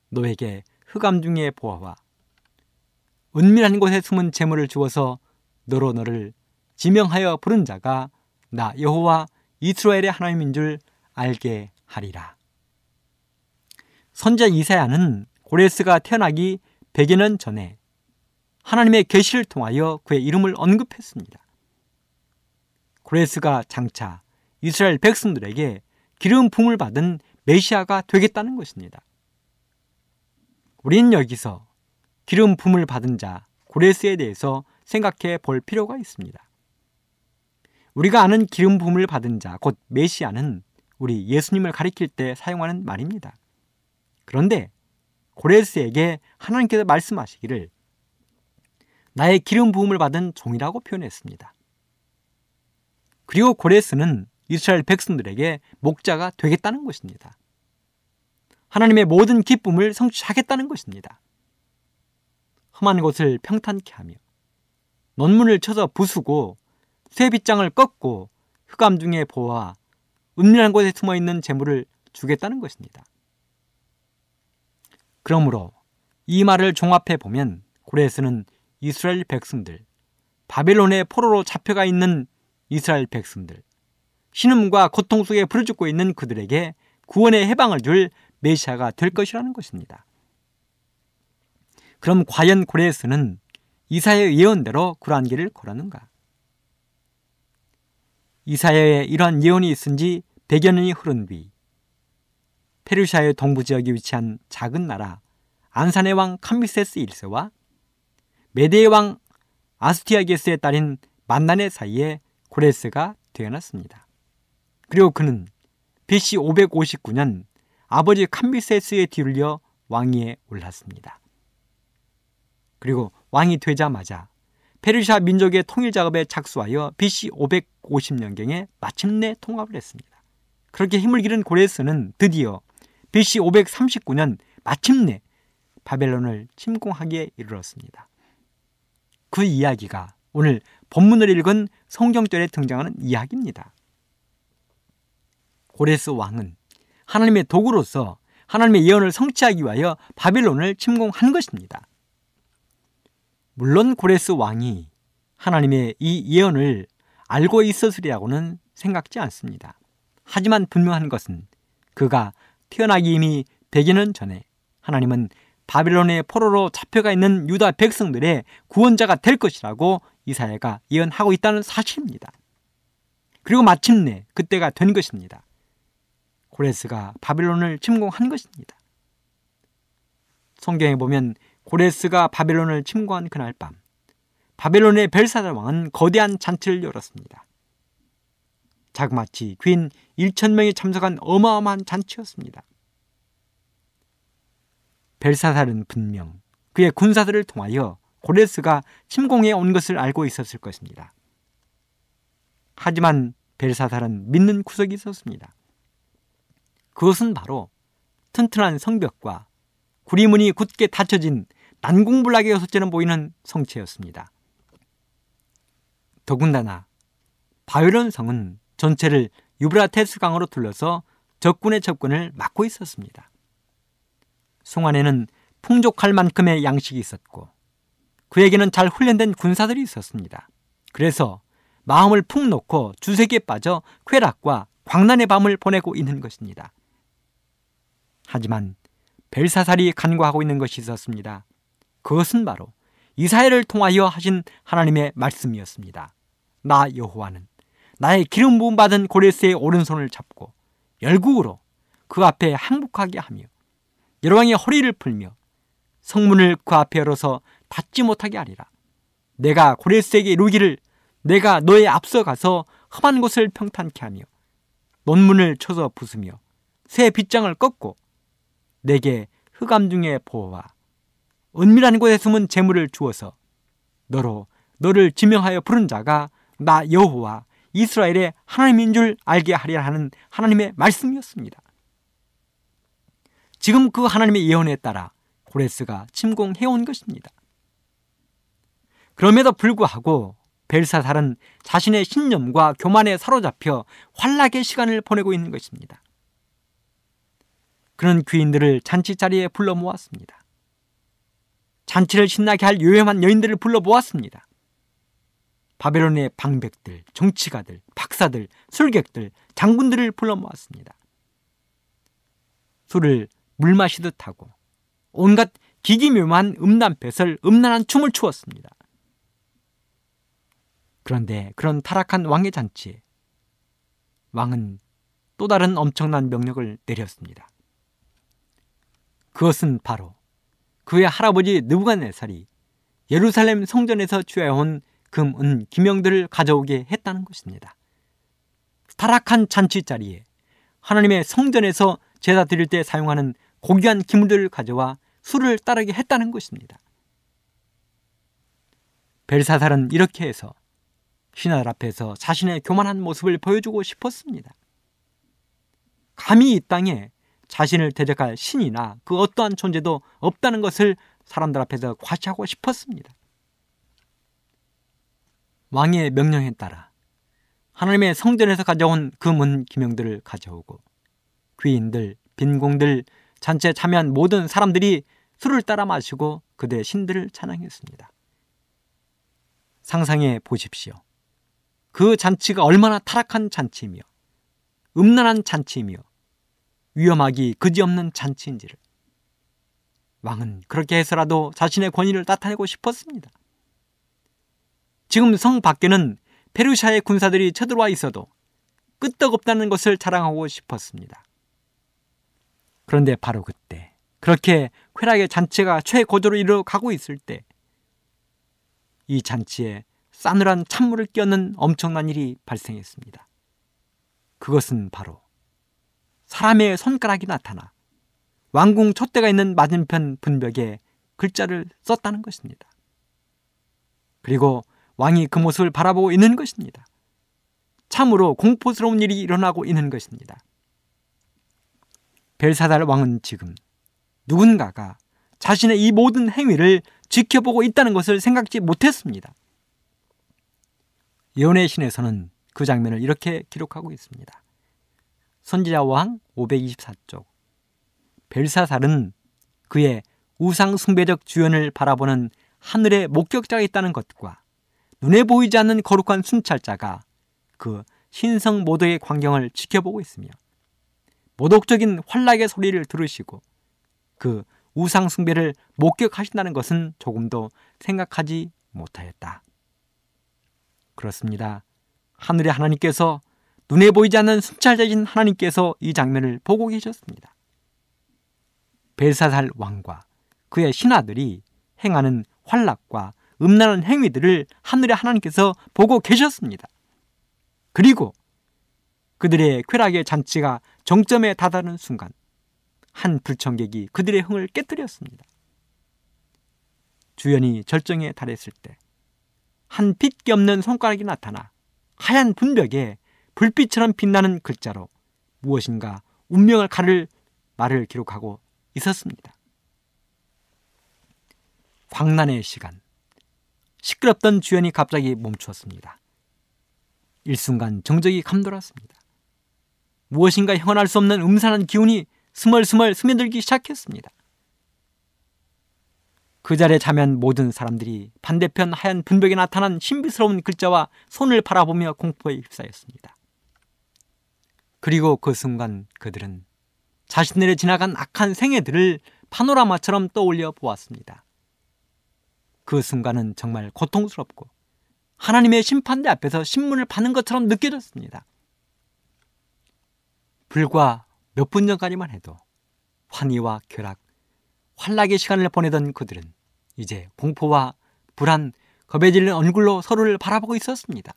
너에게 흑암 중의 보아와 은밀한 곳에 숨은 재물을 주어서 너로 너를 지명하여 부른 자가 나 여호와 이스라엘의 하나님인 줄 알게 하리라. 선자 이사야는 고레스가 태어나기 100여 년 전에 하나님의 계시를 통하여 그의 이름을 언급했습니다. 고레스가 장차 이스라엘 백성들에게 기름 부음을 받은 메시아가 되겠다는 것입니다. 우리는 여기서 기름 부음을 받은 자 고레스에 대해서 생각해 볼 필요가 있습니다. 우리가 아는 기름 부음을 받은 자 곧 메시아는 우리 예수님을 가리킬 때 사용하는 말입니다. 그런데 고레스에게 하나님께서 말씀하시기를 나의 기름 부음을 받은 종이라고 표현했습니다. 그리고 고레스는 이스라엘 백성들에게 목자가 되겠다는 것입니다. 하나님의 모든 기쁨을 성취하겠다는 것입니다. 험한 곳을 평탄케 하며 논문을 쳐서 부수고 쇠빗장을 꺾고 흑암 중에 보아 은밀한 곳에 숨어 있는 재물을 주겠다는 것입니다. 그러므로 이 말을 종합해 보면 고레스는 이스라엘 백성들, 바벨론의 포로로 잡혀가 있는 이스라엘 백성들, 신음과 고통 속에 부르짖고 있는 그들에게 구원의 해방을 줄 메시아가 될 것이라는 것입니다. 그럼 과연 고레스는 이사야의 예언대로 길을 걸었는가? 이사야의 이러한 예언이 있은 지 100여 년이 흐른 뒤 페르시아의 동부 지역에 위치한 작은 나라 안산의 왕 캄비세스 1세와 메데의 왕 아스티아게스의 딸인 만난의 사이에 고레스가 태어났습니다. 그리고 그는 BC 559년 아버지 캄비세스의 뒤를려 왕위에 올랐습니다. 그리고 왕이 되자마자 페르시아 민족의 통일 작업에 착수하여 BC 550년경에 마침내 통합을 했습니다. 그렇게 힘을 기른 고레스는 드디어 BC 539년 마침내 바벨론을 침공하기에 이르렀습니다. 그 이야기가 오늘 본문을 읽은 성경절에 등장하는 이야기입니다. 고레스 왕은 하나님의 도구로서 하나님의 예언을 성취하기 위하여 바빌론을 침공한 것입니다. 물론 고레스 왕이 하나님의 이 예언을 알고 있었으리라고는 생각지 않습니다. 하지만 분명한 것은 그가 태어나기 이미 100여 년 전에 하나님은 바빌론의 포로로 잡혀가 있는 유다 백성들의 구원자가 될 것이라고 이사야가 예언하고 있다는 사실입니다. 그리고 마침내 그때가 된 것입니다. 고레스가 바빌론을 침공한 것입니다. 성경에 보면 고레스가 바벨론을 침공한 그날 밤 바벨론의 벨사다 왕은 거대한 잔치를 열었습니다. 자그마치 귀인 1천 명이 참석한 어마어마한 잔치였습니다. 벨사살은 분명 그의 군사들을 통하여 고레스가 침공해 온 것을 알고 있었을 것입니다. 하지만 벨사살은 믿는 구석이 있었습니다. 그것은 바로 튼튼한 성벽과 구리문이 굳게 닫혀진 난공불락의 여섯째는 보이는 성체였습니다. 더군다나 바요런 성은 전체를 유브라테스 강으로 둘러서 적군의 접근을 막고 있었습니다. 송안에는 풍족할 만큼의 양식이 있었고 그에게는 잘 훈련된 군사들이 있었습니다. 그래서 마음을 푹 놓고 주색에 빠져 쾌락과 광란의 밤을 보내고 있는 것입니다. 하지만 벨사살이 간과하고 있는 것이 있었습니다. 그것은 바로 이사야를 통하여 하신 하나님의 말씀이었습니다. 나 여호와는 나의 기름 부음 받은 고레스의 오른손을 잡고 열국으로 그 앞에 항복하게 하며 여러왕의 허리를 풀며 성문을 그 앞에 열어서 닫지 못하게 하리라. 내가 고레스에게 이루기를 내가 너의 앞서 가서 험한 곳을 평탄케 하며 논문을 쳐서 부수며 새 빗장을 꺾고 내게 흑암 중의 보호와 은밀한 곳에 숨은 재물을 주어서 너로 너를 지명하여 부른 자가 나 여호와 이스라엘의 하나님인 줄 알게 하리라 하는 하나님의 말씀이었습니다. 지금 그 하나님의 예언에 따라 고레스가 침공해온 것입니다. 그럼에도 불구하고 벨사살은 자신의 신념과 교만에 사로잡혀 환락의 시간을 보내고 있는 것입니다. 그런 귀인들을 잔치 자리에 불러 모았습니다. 잔치를 신나게 할 요염한 여인들을 불러 모았습니다. 바벨론의 방백들, 정치가들, 박사들, 술객들, 장군들을 불러 모았습니다. 술을 물 마시듯 하고 온갖 기기묘한 음란패설, 음란한 춤을 추었습니다. 그런데 그런 타락한 왕의 잔치에 왕은 또 다른 엄청난 명령을 내렸습니다. 그것은 바로 그의 할아버지 느부갓네살이 예루살렘 성전에서 취해온 금, 은, 기명들을 가져오게 했다는 것입니다. 타락한 잔치 자리에 하나님의 성전에서 제사 드릴 때 사용하는 고귀한 기물들을 가져와 술을 따르게 했다는 것입니다. 벨사살은 이렇게 해서 신하들 앞에서 자신의 교만한 모습을 보여주고 싶었습니다. 감히 이 땅에 자신을 대적할 신이나 그 어떠한 존재도 없다는 것을 사람들 앞에서 과시하고 싶었습니다. 왕의 명령에 따라 하나님의 성전에서 가져온 금은 기명들을 가져오고 귀인들, 빈공들, 잔치에 참여한 모든 사람들이 술을 따라 마시고 그들의 신들을 찬양했습니다. 상상해 보십시오. 그 잔치가 얼마나 타락한 잔치이며 음란한 잔치이며 위험하기 그지없는 잔치인지를 왕은 그렇게 해서라도 자신의 권위를 나타내고 싶었습니다. 지금 성 밖에는 페르시아의 군사들이 쳐들어와 있어도 끄떡없다는 것을 자랑하고 싶었습니다. 그런데 바로 그때 그렇게 쾌락의 잔치가 최고조로 이르러가고 있을 때 이 잔치에 싸늘한 찬물을 끼얹는 엄청난 일이 발생했습니다. 그것은 바로 사람의 손가락이 나타나 왕궁 촛대가 있는 맞은편 분벽에 글자를 썼다는 것입니다. 그리고 왕이 그 모습을 바라보고 있는 것입니다. 참으로 공포스러운 일이 일어나고 있는 것입니다. 벨사달 왕은 지금 누군가가 자신의 이 모든 행위를 지켜보고 있다는 것을 생각지 못했습니다. 예언의 신에서는 그 장면을 이렇게 기록하고 있습니다. 선지자 왕 524쪽 벨사살은 그의 우상 숭배적 주연을 바라보는 하늘의 목격자가 있다는 것과 눈에 보이지 않는 거룩한 순찰자가 그 신성 모독의 광경을 지켜보고 있으며 모독적인 환락의 소리를 들으시고 그 우상 숭배를 목격하신다는 것은 조금도 생각하지 못하였다. 그렇습니다. 하늘의 하나님께서 눈에 보이지 않는 순찰자이신 하나님께서 이 장면을 보고 계셨습니다. 벨사살 왕과 그의 신하들이 행하는 환락과 음란한 행위들을 하늘의 하나님께서 보고 계셨습니다. 그리고 그들의 쾌락의 잔치가 정점에 다다른 순간 한 불청객이 그들의 흥을 깨뜨렸습니다. 주연이 절정에 달했을 때한 핏기 없는 손가락이 나타나 하얀 분벽에 불빛처럼 빛나는 글자로 무엇인가 운명을 가를 말을 기록하고 있었습니다. 광란의 시간. 시끄럽던 주연이 갑자기 멈추었습니다. 일순간 정적이 감돌았습니다. 무엇인가 형언할 수 없는 음산한 기운이 스멀스멀 스며들기 시작했습니다. 그 자리에 자면 모든 사람들이 반대편 하얀 분벽에 나타난 신비스러운 글자와 손을 바라보며 공포에 휩싸였습니다. 그리고 그 순간 그들은 자신들의 지나간 악한 생애들을 파노라마처럼 떠올려 보았습니다. 그 순간은 정말 고통스럽고 하나님의 심판대 앞에서 신문을 받는 것처럼 느껴졌습니다. 불과 몇 분 전까지만 해도 환희와 쾌락, 환락의 시간을 보내던 그들은 이제 공포와 불안, 겁에 질린 얼굴로 서로를 바라보고 있었습니다.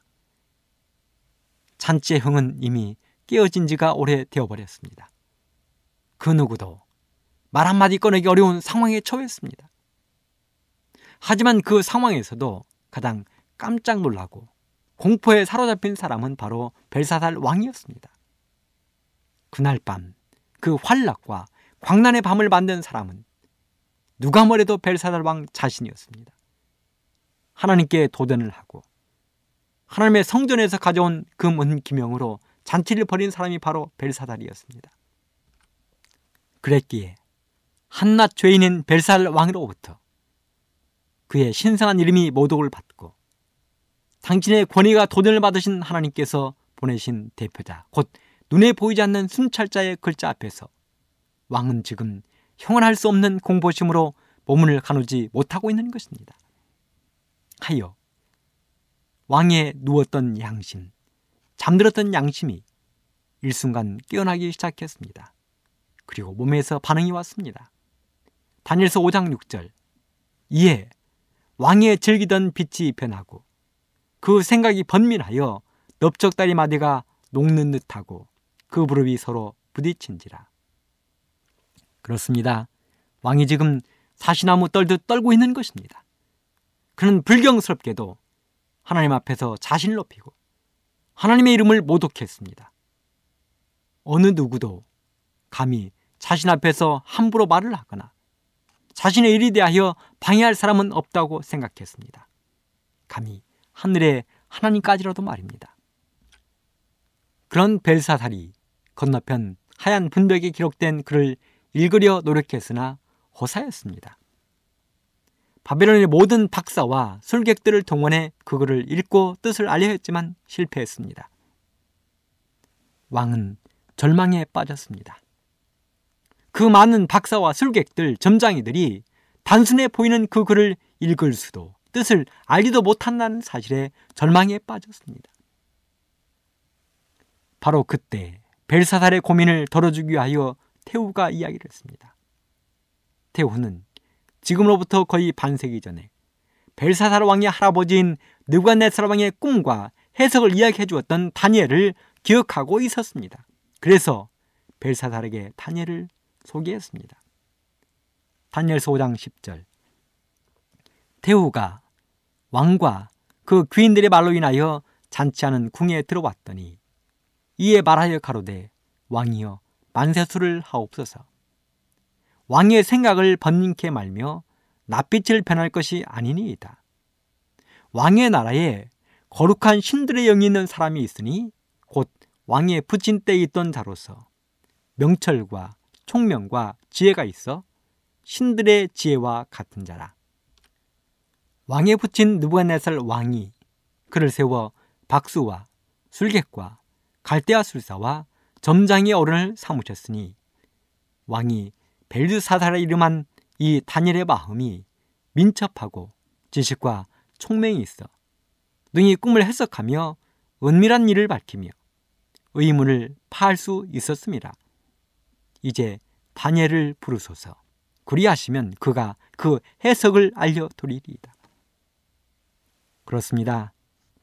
잔치의 흥은 이미 깨어진 지가 오래 되어버렸습니다. 그 누구도 말 한마디 꺼내기 어려운 상황에 처했습니다. 하지만 그 상황에서도 가장 깜짝 놀라고 공포에 사로잡힌 사람은 바로 벨사살 왕이었습니다. 그날 밤 그 환락과 광란의 밤을 만든 사람은 누가 뭐래도 벨사살 왕 자신이었습니다. 하나님께 도전을 하고 하나님의 성전에서 가져온 금은 기명으로 잔치를 벌인 사람이 바로 벨사달이었습니다. 그랬기에 한낱 죄인인 벨살 왕으로부터 그의 신성한 이름이 모독을 받고 당신의 권위가 도전을 받으신 하나님께서 보내신 대표자 곧 눈에 보이지 않는 순찰자의 글자 앞에서 왕은 지금 형언할 수 없는 공포심으로 몸을 가누지 못하고 있는 것입니다. 하여 왕에 누웠던 양심, 잠들었던 양심이 일순간 깨어나기 시작했습니다. 그리고 몸에서 반응이 왔습니다. 다니엘서 5장 6절 이에 왕의 즐기던 빛이 변하고 그 생각이 번민하여 넓적다리 마디가 녹는 듯하고 그 무릎이 서로 부딪힌지라. 그렇습니다. 왕이 지금 사시나무 떨듯 떨고 있는 것입니다. 그는 불경스럽게도 하나님 앞에서 자신을 높이고 하나님의 이름을 모독했습니다. 어느 누구도 감히 자신 앞에서 함부로 말을 하거나 자신의 일에 대하여 방해할 사람은 없다고 생각했습니다. 감히 하늘의 하나님까지라도 말입니다. 그런 벨사살이 건너편 하얀 분벽에 기록된 글을 읽으려 노력했으나 호사였습니다. 바벨론의 모든 박사와 술객들을 동원해 그 글을 읽고 뜻을 알려 했지만 실패했습니다. 왕은 절망에 빠졌습니다. 그 많은 박사와 술객들, 점장이들이 단순해 보이는 그 글을 읽을 수도 뜻을 알지도 못한다는 사실에 절망에 빠졌습니다. 바로 그때 벨사살의 고민을 덜어주기 위하여 태우가 이야기를 했습니다. 태우는 지금으로부터 거의 반세기 전에 벨사살 왕의 할아버지인 느부갓네살 왕의 꿈과 해석을 이야기해 주었던 다니엘을 기억하고 있었습니다. 그래서 벨사살에게 다니엘을 소개했습니다. 다니엘서 5장 10절 태후가 왕과 그 귀인들의 말로 인하여 잔치하는 궁에 들어왔더니 이에 말하여 가로되 왕이여 만세수를 하옵소서 왕의 생각을 번님케 말며 낯빛을 변할 것이 아니니이다. 왕의 나라에 거룩한 신들의 영이 있는 사람이 있으니 곧 왕의 부친 때에 있던 자로서 명철과 총명과 지혜가 있어 신들의 지혜와 같은 자라. 왕에 붙인 느부갓네살 왕이 그를 세워 박수와 술객과 갈대아 술사와 점장의 어른을 삼으셨으니 왕이 벨드사살의 이름한 이 다니엘의 마음이 민첩하고 지식과 총명이 있어 능히 꿈을 해석하며 은밀한 일을 밝히며 의문을 파할 수 있었습니다. 이제 다니엘을 부르소서. 그리하시면 그가 그 해석을 알려드리리이다. 그렇습니다.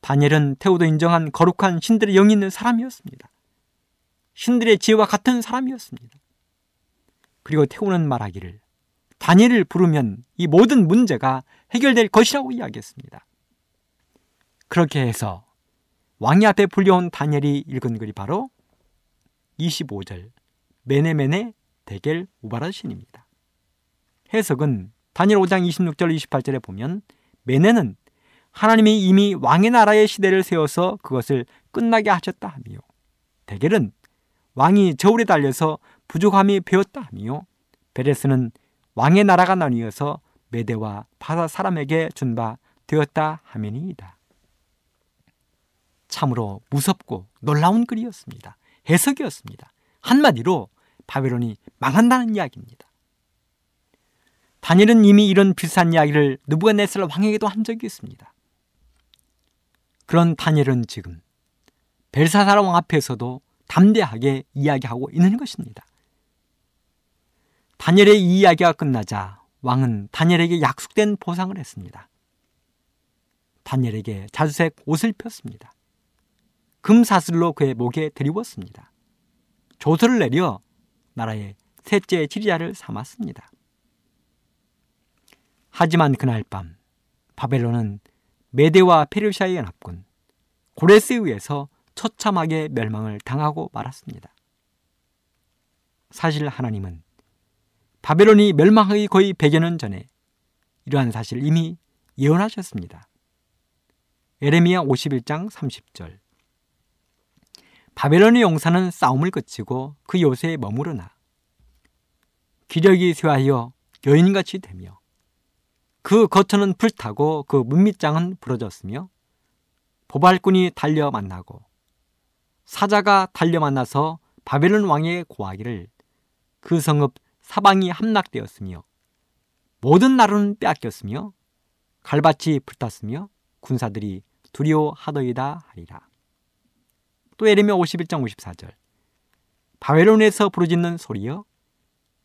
다니엘은 태우도 인정한 거룩한 신들의 영이 있는 사람이었습니다. 신들의 지혜와 같은 사람이었습니다. 그리고 태우는 말하기를 다니엘을 부르면 이 모든 문제가 해결될 것이라고 이야기했습니다. 그렇게 해서 왕이 앞에 불려온 다니엘이 읽은 글이 바로 25절 메네메네 대겔 우바라 신입니다. 해석은 다니엘 5장 26절 28절에 보면 메네는 하나님이 이미 왕의 나라의 시대를 세워서 그것을 끝나게 하셨다 하며 대겔은 왕이 저울에 달려서 부족함이 배었다 하며 베레스는 왕의 나라가 나뉘어서 메대와 바사 사람에게 준 바 되었다 하면이다. 참으로 무섭고 놀라운 글이었습니다. 해석이었습니다. 한마디로 바벨론이 망한다는 이야기입니다. 다니엘은 이미 이런 비슷한 이야기를 느부갓네살 왕에게도 한 적이 있습니다. 그런 다니엘은 지금 벨사살 왕 앞에서도 담대하게 이야기하고 있는 것입니다. 다니엘의 이 이야기가 끝나자 왕은 다니엘에게 약속된 보상을 했습니다. 다니엘에게 자주색 옷을 폈습니다. 금사슬로 그의 목에 드리웠습니다. 조서를 내려 나라의 셋째 지리자를 삼았습니다. 하지만 그날 밤 바벨론은 메데와 페르시아의 연합군 고레스에 의해서 처참하게 멸망을 당하고 말았습니다. 사실 하나님은 바벨론이 멸망하기 거의 100여 년 전에 이러한 사실을 이미 예언하셨습니다. 에레미야 51장 30절 바벨론의 용사는 싸움을 그치고 그 요새에 머무르나 기력이 쇠하여 여인같이 되며 그 거처는 불타고 그 문밑장은 부러졌으며 보발꾼이 달려 만나고 사자가 달려 만나서 바벨론 왕의 고하기를 그 성읍 사방이 함락되었으며 모든 나루는 빼앗겼으며 갈밭이 불탔으며 군사들이 두려워하더이다 하리라. 또 에레미야 51장 54절 바벨론에서 부르짖는 소리여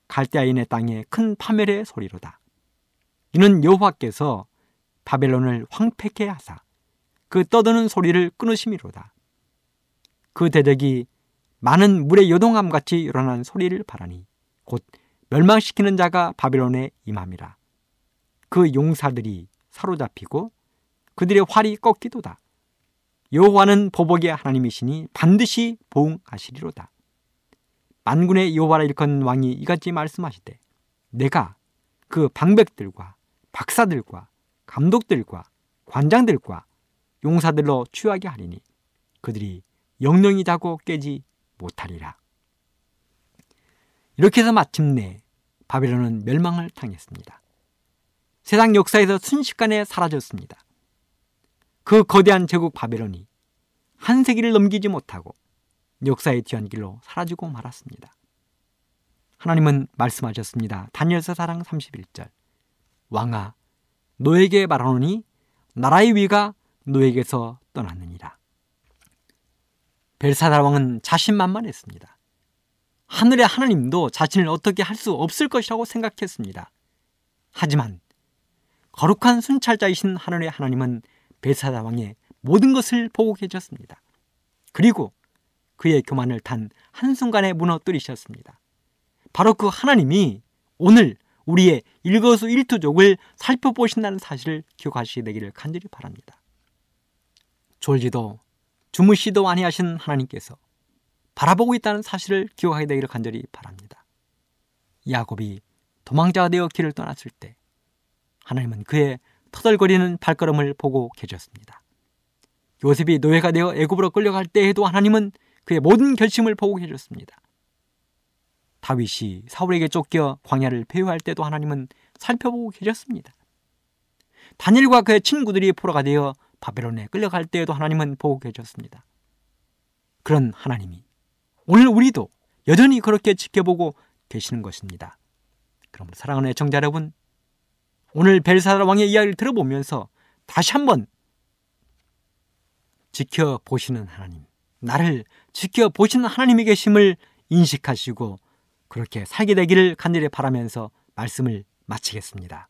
갈대아인의 땅에 큰 파멸의 소리로다. 이는 여호와께서 바벨론을 황폐케 하사 그 떠드는 소리를 끊으심이로다. 그 대적이 많은 물의 요동함 같이 일어난 소리를 바라니 곧 멸망시키는 자가 바벨론에 임함이라. 그 용사들이 사로잡히고 그들의 활이 꺾이도다. 여호와는 보복의 하나님이시니 반드시 보응하시리로다. 만군의 여호와라 일컫는 왕이 이같이 말씀하시되 내가 그 방백들과 박사들과 감독들과 관장들과 용사들로 취하게 하리니 그들이 영영이 자고 깨지 못하리라. 이렇게 해서 마침내 바벨론은 멸망을 당했습니다. 세상 역사에서 순식간에 사라졌습니다. 그 거대한 제국 바벨론이 한 세기를 넘기지 못하고 역사의 뒤안길로 사라지고 말았습니다. 하나님은 말씀하셨습니다. 다니엘서 사랑 31절 왕아 너에게 말하노니 나라의 위가 너에게서 떠났느니라. 벨사달 왕은 자신만만했습니다. 하늘의 하나님도 자신을 어떻게 할 수 없을 것이라고 생각했습니다. 하지만 거룩한 순찰자이신 하늘의 하나님은 벨사달 왕의 모든 것을 보고 계셨습니다. 그리고 그의 교만을 단 한순간에 무너뜨리셨습니다. 바로 그 하나님이 오늘 우리의 일거수 일투족을 살펴보신다는 사실을 기억하시게 되기를 간절히 바랍니다. 졸지도 주무시도 아니하신 하나님께서 바라보고 있다는 사실을 기억하게 되기를 간절히 바랍니다. 야곱이 도망자가 되어 길을 떠났을 때 하나님은 그의 터덜거리는 발걸음을 보고 계셨습니다. 요셉이 노예가 되어 애굽으로 끌려갈 때에도 하나님은 그의 모든 결심을 보고 계셨습니다. 다윗이 사울에게 쫓겨 광야를 배회할 때도 하나님은 살펴보고 계셨습니다. 다니엘과 그의 친구들이 포로가 되어 바벨론에 끌려갈 때에도 하나님은 보고 계셨습니다. 그런 하나님이 오늘 우리도 여전히 그렇게 지켜보고 계시는 것입니다. 그럼 사랑하는 애청자 여러분, 오늘 벨사라 왕의 이야기를 들어보면서 다시 한번 지켜보시는 하나님, 나를 지켜보시는 하나님의 계심을 인식하시고 그렇게 살게 되기를 간절히 바라면서 말씀을 마치겠습니다.